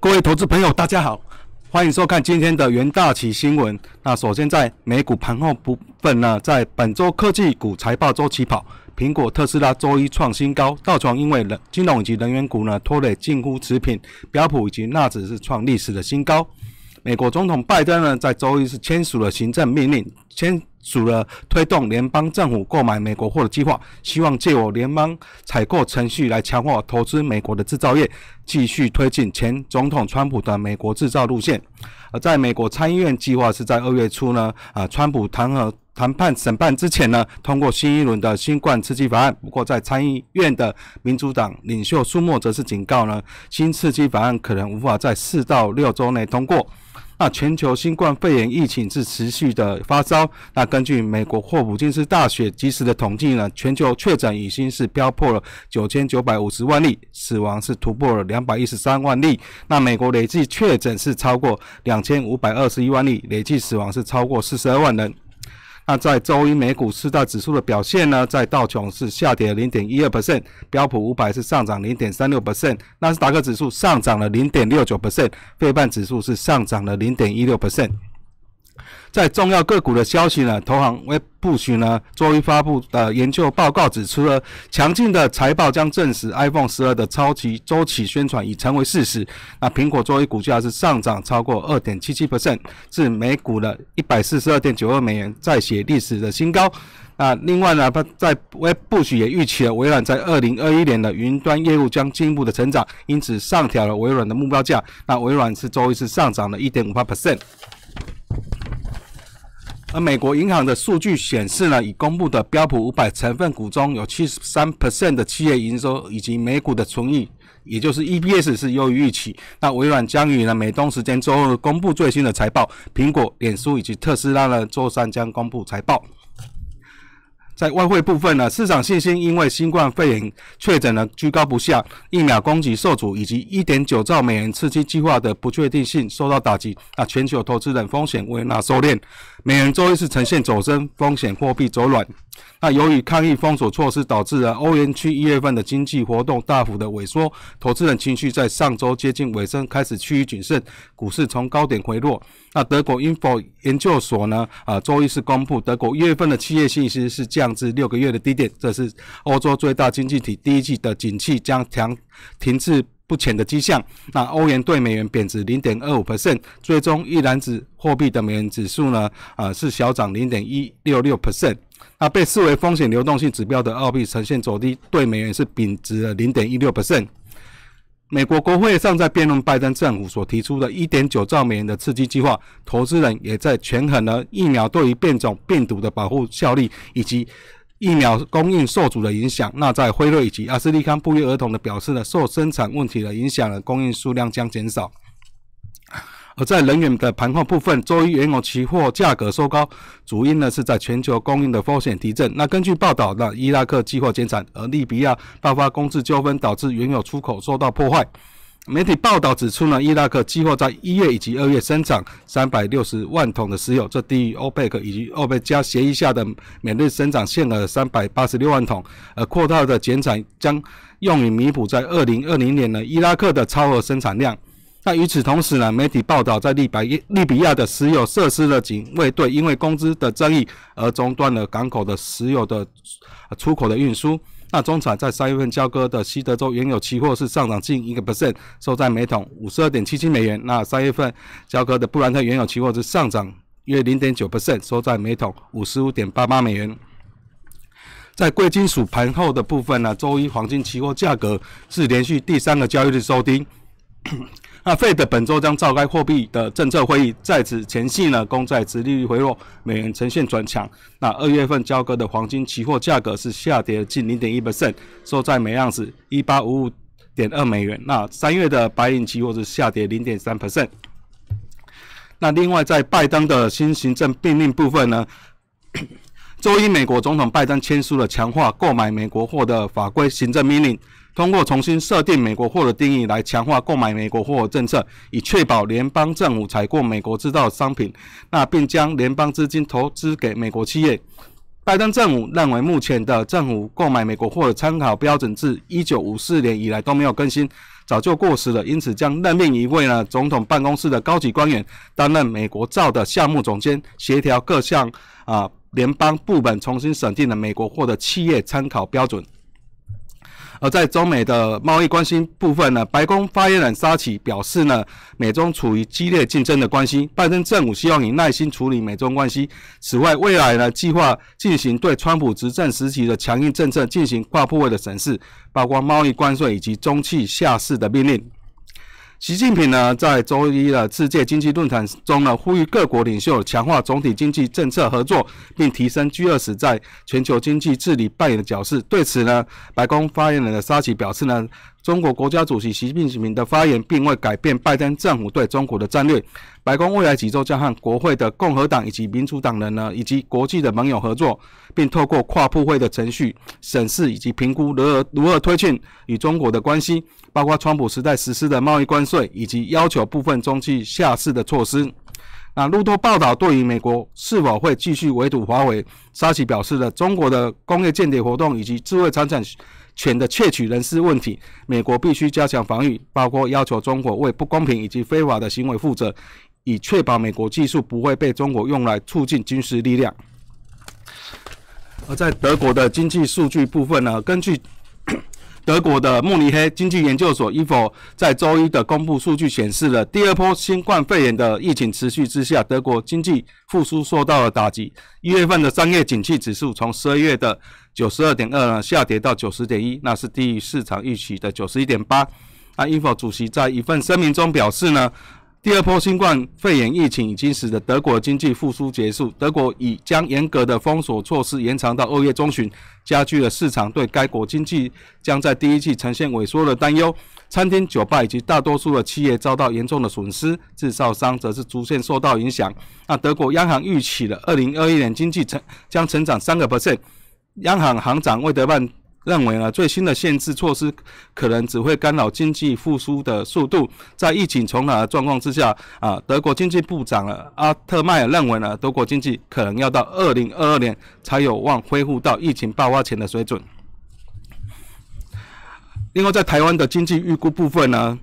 各位投资朋友，大家好，欢迎收看今天的元大旗新闻。那首先在美股盘后部分呢，在本周科技股财报周期跑，苹果、特斯拉周一创新高，道琼因为人金融以及能源股呢拖累近乎持平，标普以及纳指是创历史的新高。美国总统拜登呢，在周一是签署了行政命令，签。署了推动联邦政府购买美国货的计划，希望借我联邦采购程序来强化投资美国的制造业，继续推进前总统川普的美国制造路线。而在美国参议院计划是在二月初呢，啊，川普弹劾谈判审判之前呢，通过新一轮的新冠刺激法案。不过在参议院的民主党领袖舒默则是警告呢，新刺激法案可能无法在四到六周内通过。那全球新冠肺炎疫情是持续的发烧。那根据美国霍普金斯大学及时的统计呢，全球确诊已经是飙破了九千九百五十万例，死亡是突破了两百一十三万例。那美国累计确诊是超过两千五百二十一万例，累计死亡是超过四十二万人。那在周一美股四大指数的表现呢？在道琼是下跌零点一二 percent，标普五百是上涨零点三六 percent，纳斯达克指数上涨了零点六九 percent，费半指数是上涨了零点一六 percent。在重要个股的消息呢，投行为不许呢，周一发布的研究报告指出了，强劲的财报将证实 iPhone 十二的超级周期宣传已成为事实。那苹果周一股价是上涨超过二点七七 percent，至每股的一百四十二点九二美元，再写历史的新高。那另外呢，它在为不许也预期了微软在二零二一年的云端业务将进一步的成长，因此上调了微软的目标价。那微软是周一是上涨了一点五八 percent。而美国银行的数据显示呢，已公布的标普五百成分股中有七十三 percent 的企业营收以及美股的存益，也就是 EPS 是优于预期。那微软将于呢美东时间周二公布最新的财报，苹果、脸书以及特斯拉呢周三将公布财报。在外汇部分呢，市场信心因为新冠肺炎确诊呢居高不下，疫苗供给受阻，以及一点九兆美元刺激计划的不确定性受到打击。那全球投资人风险为那收敛，美元周一是呈现走升，风险货币走软。那由于抗疫封锁措施导致了欧元区一月份的经济活动大幅的萎缩，投资人情绪在上周接近尾声开始趋于谨慎，股市从高点回落。那德国 info 研究所呢，啊，周一是公布德国一月份的企业信息是降至六个月的低点，这是欧洲最大经济体第一季的景气将停停滞不前的迹象。那欧元对美元贬值零点二五 percent，最终一篮子货币的美元指数呢，啊，是小涨零点一六六 percent。那被视为风险流动性指标的澳币呈现走低，对美元是贬值了零点一六 percent。美国国会尚在辩论拜登政府所提出的一点九兆美元的刺激计划，投资人也在权衡了疫苗对于变种病毒的保护效力以及疫苗供应受阻的影响。那在辉瑞以及阿斯利康不约而同的表示呢，受生产问题的影响了供应数量将减少。而在能源的盘后部分，周一原油期货价格收高，主因呢是在全球供应的风险提振。那根据报道，那伊拉克计划减产，而利比亚爆发公制纠纷，导致原油出口受到破坏。媒体报道指出呢，伊拉克计划在一月以及二月生产三百六十万桶的石油，这低于欧佩克以及欧佩加协议下的每日生产限额三百八十六万桶。而扩大的减产将用于弥补在二零二零年呢伊拉克的超额生产量。那与此同时呢，媒体报道，在利比利比亚的石油设施的警卫队因为工资的争议而中断了港口的石油的出口的运输。那中产在三月份交割的西德州原油期货是上涨近一个 percent，收在每桶五十二点七七美元。那三月份交割的布兰特原油期货是上涨约零点九 percent，收在每桶五十五点八八美元。在贵金属盘后的部分呢，周一黄金期货价格是连续第三个交易日收低。那 Fed 本周将召开货币的政策会议，在此前夕呢，公债殖利率回落，美元呈现转强。那二月份交割的黄金期货价格是下跌近零点一 percent，收在每盎司一八五五点二美元。那三月的白银期货是下跌零点三 percent。那另外在拜登的新行政命令部分呢，周一美国总统拜登签署了强化购买美国货的法规行政命令。通过重新设定美国货的定义来强化购买美国货的政策，以确保联邦政府采购美国制造商品，那并将联邦资金投资给美国企业。拜登政府认为，目前的政府购买美国货的参考标准自一九五四年以来都没有更新，早就过时了。因此，将任命一位呢总统办公室的高级官员担任美国造的项目总监，协调各项啊联邦部门重新审定了美国货的企业参考标准。而在中美的贸易关系部分呢，白宫发言人沙奇表示呢，美中处于激烈竞争的关系，拜登政府希望以耐心处理美中关系。此外，未来呢，计划进行对川普执政时期的强硬政策进行跨部位的审视，包括贸易关税以及中气下市的命令。习近平呢，在周一的世界经济论坛中呢，呼吁各国领袖强化总体经济政策合作，并提升 G20 在全球经济治理扮演的角色。对此呢，白宫发言人的沙奇表示呢。中国国家主席习近平的发言并未改变拜登政府对中国的战略。白宫未来几周将和国会的共和党以及民主党人呢，以及国际的盟友合作，并透过跨部会的程序审视以及评估如何如何推进与中国的关系，包括川普时代实施的贸易关税以及要求部分中企下市的措施。那路透报道对于美国是否会继续围堵华为，沙奇表示了中国的工业间谍活动以及智慧财产。权的窃取人事问题，美国必须加强防御，包括要求中国为不公平以及非法的行为负责，以确保美国技术不会被中国用来促进军事力量。而在德国的经济数据部分呢，根据。德国的慕尼黑经济研究所 （IFO） 在周一的公布数据显示了，第二波新冠肺炎的疫情持续之下，德国经济复苏受到了打击。一月份的商业景气指数从十二月的九十二点二呢下跌到九十点一，那是低于市场预期的九十一点八。那 IFO 主席在一份声明中表示呢。第二波新冠肺炎疫情已经使得德国经济复苏结束。德国已将严格的封锁措施延长到二月中旬，加剧了市场对该国经济将在第一季呈现萎缩的担忧。餐厅、酒吧以及大多数的企业遭到严重的损失，制造商则是逐渐受到影响。那德国央行预期了二零二一年经济成将成长三个 percent。央行行长魏德曼。认为呢，最新的限制措施可能只会干扰经济复苏的速度。在疫情重来的状况之下，啊，德国经济部长阿特迈尔认为呢，德国经济可能要到二零二二年才有望恢复到疫情爆发前的水准。另外，在台湾的经济预估部分呢，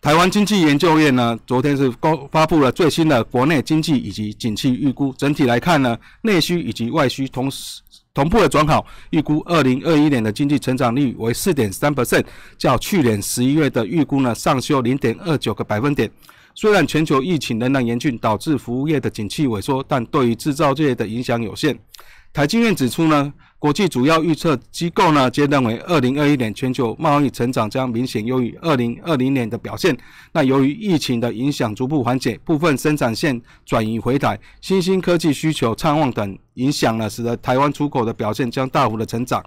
台湾经济研究院呢，昨天是公发布了最新的国内经济以及景气预估。整体来看呢，内需以及外需同时。同步的转好，预估二零二一年的经济成长率为四点三 percent，较去年十一月的预估呢上修零点二九个百分点。虽然全球疫情仍然严峻，导致服务业的景气萎缩，但对于制造业的影响有限。台积院指出呢。国际主要预测机构呢，皆认为二零二一年全球贸易成长将明显优于二零二零年的表现。那由于疫情的影响逐步缓解，部分生产线转移回台，新兴科技需求畅旺等影响呢，使得台湾出口的表现将大幅的成长。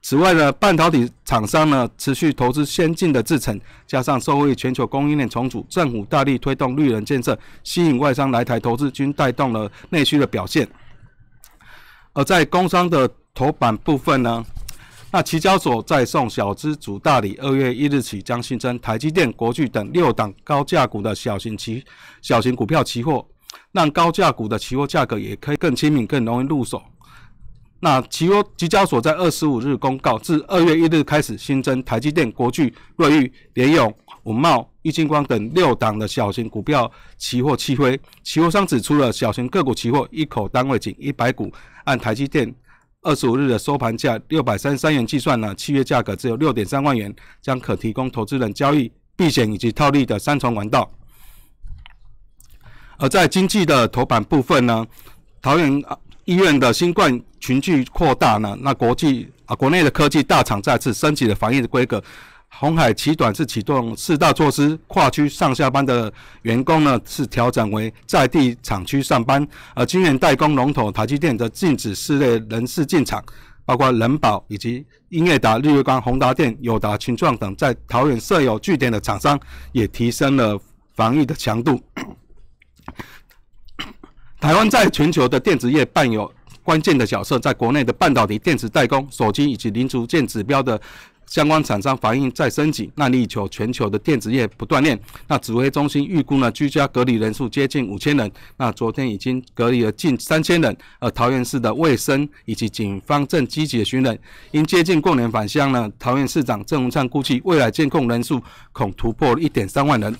此外呢，半导体厂商呢持续投资先进的制程，加上受惠全球供应链重组，政府大力推动绿能建设，吸引外商来台投资，均带动了内需的表现。而在工商的头版部分呢，那期交所再送小资主大礼，二月一日起将新增台积电、国巨等六档高价股的小型期小型股票期货，让高价股的期货价格也可以更亲民、更容易入手。那期货期交所在二十五日公告，自二月一日开始新增台积电、国巨、瑞昱、联咏、文茂、玉金光等六档的小型股票期货期徽。期货商指出了小型个股期货一口单位仅一百股，按台积电。二十五日的收盘价六百三十三元计算呢，契约价格只有六点三万元，将可提供投资人交易、避险以及套利的三重管道。而在经济的头版部分呢，桃园医院的新冠群聚扩大呢，那国际啊国内的科技大厂再次升级了防疫的规格。红海奇短是启动四大措施，跨区上下班的员工呢是调整为在地厂区上班。而晶圆代工龙头台积电则禁止室内人士进场，包括人保以及英业达、日月光、宏达电、友达、群创等在桃园设有据点的厂商，也提升了防疫的强度。台湾在全球的电子业扮有关键的角色，在国内的半导体电子代工、手机以及零组件指标的。相关厂商反映再升级，那力求全球的电子业不断链。那指挥中心预估呢，居家隔离人数接近五千人。那昨天已经隔离了近三千人。而桃园市的卫生以及警方正积极的寻人。因接近过年返乡呢，桃园市长郑文灿估计未来监控人数恐突破一点三万人。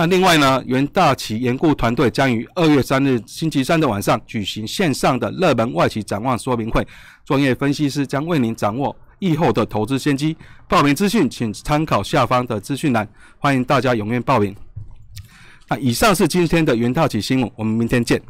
那另外呢，元大旗研顾团队将于二月三日星期三的晚上举行线上的热门外企展望说明会，专业分析师将为您掌握疫后的投资先机。报名资讯请参考下方的资讯栏，欢迎大家踊跃报名。那以上是今天的元大旗新闻，我们明天见。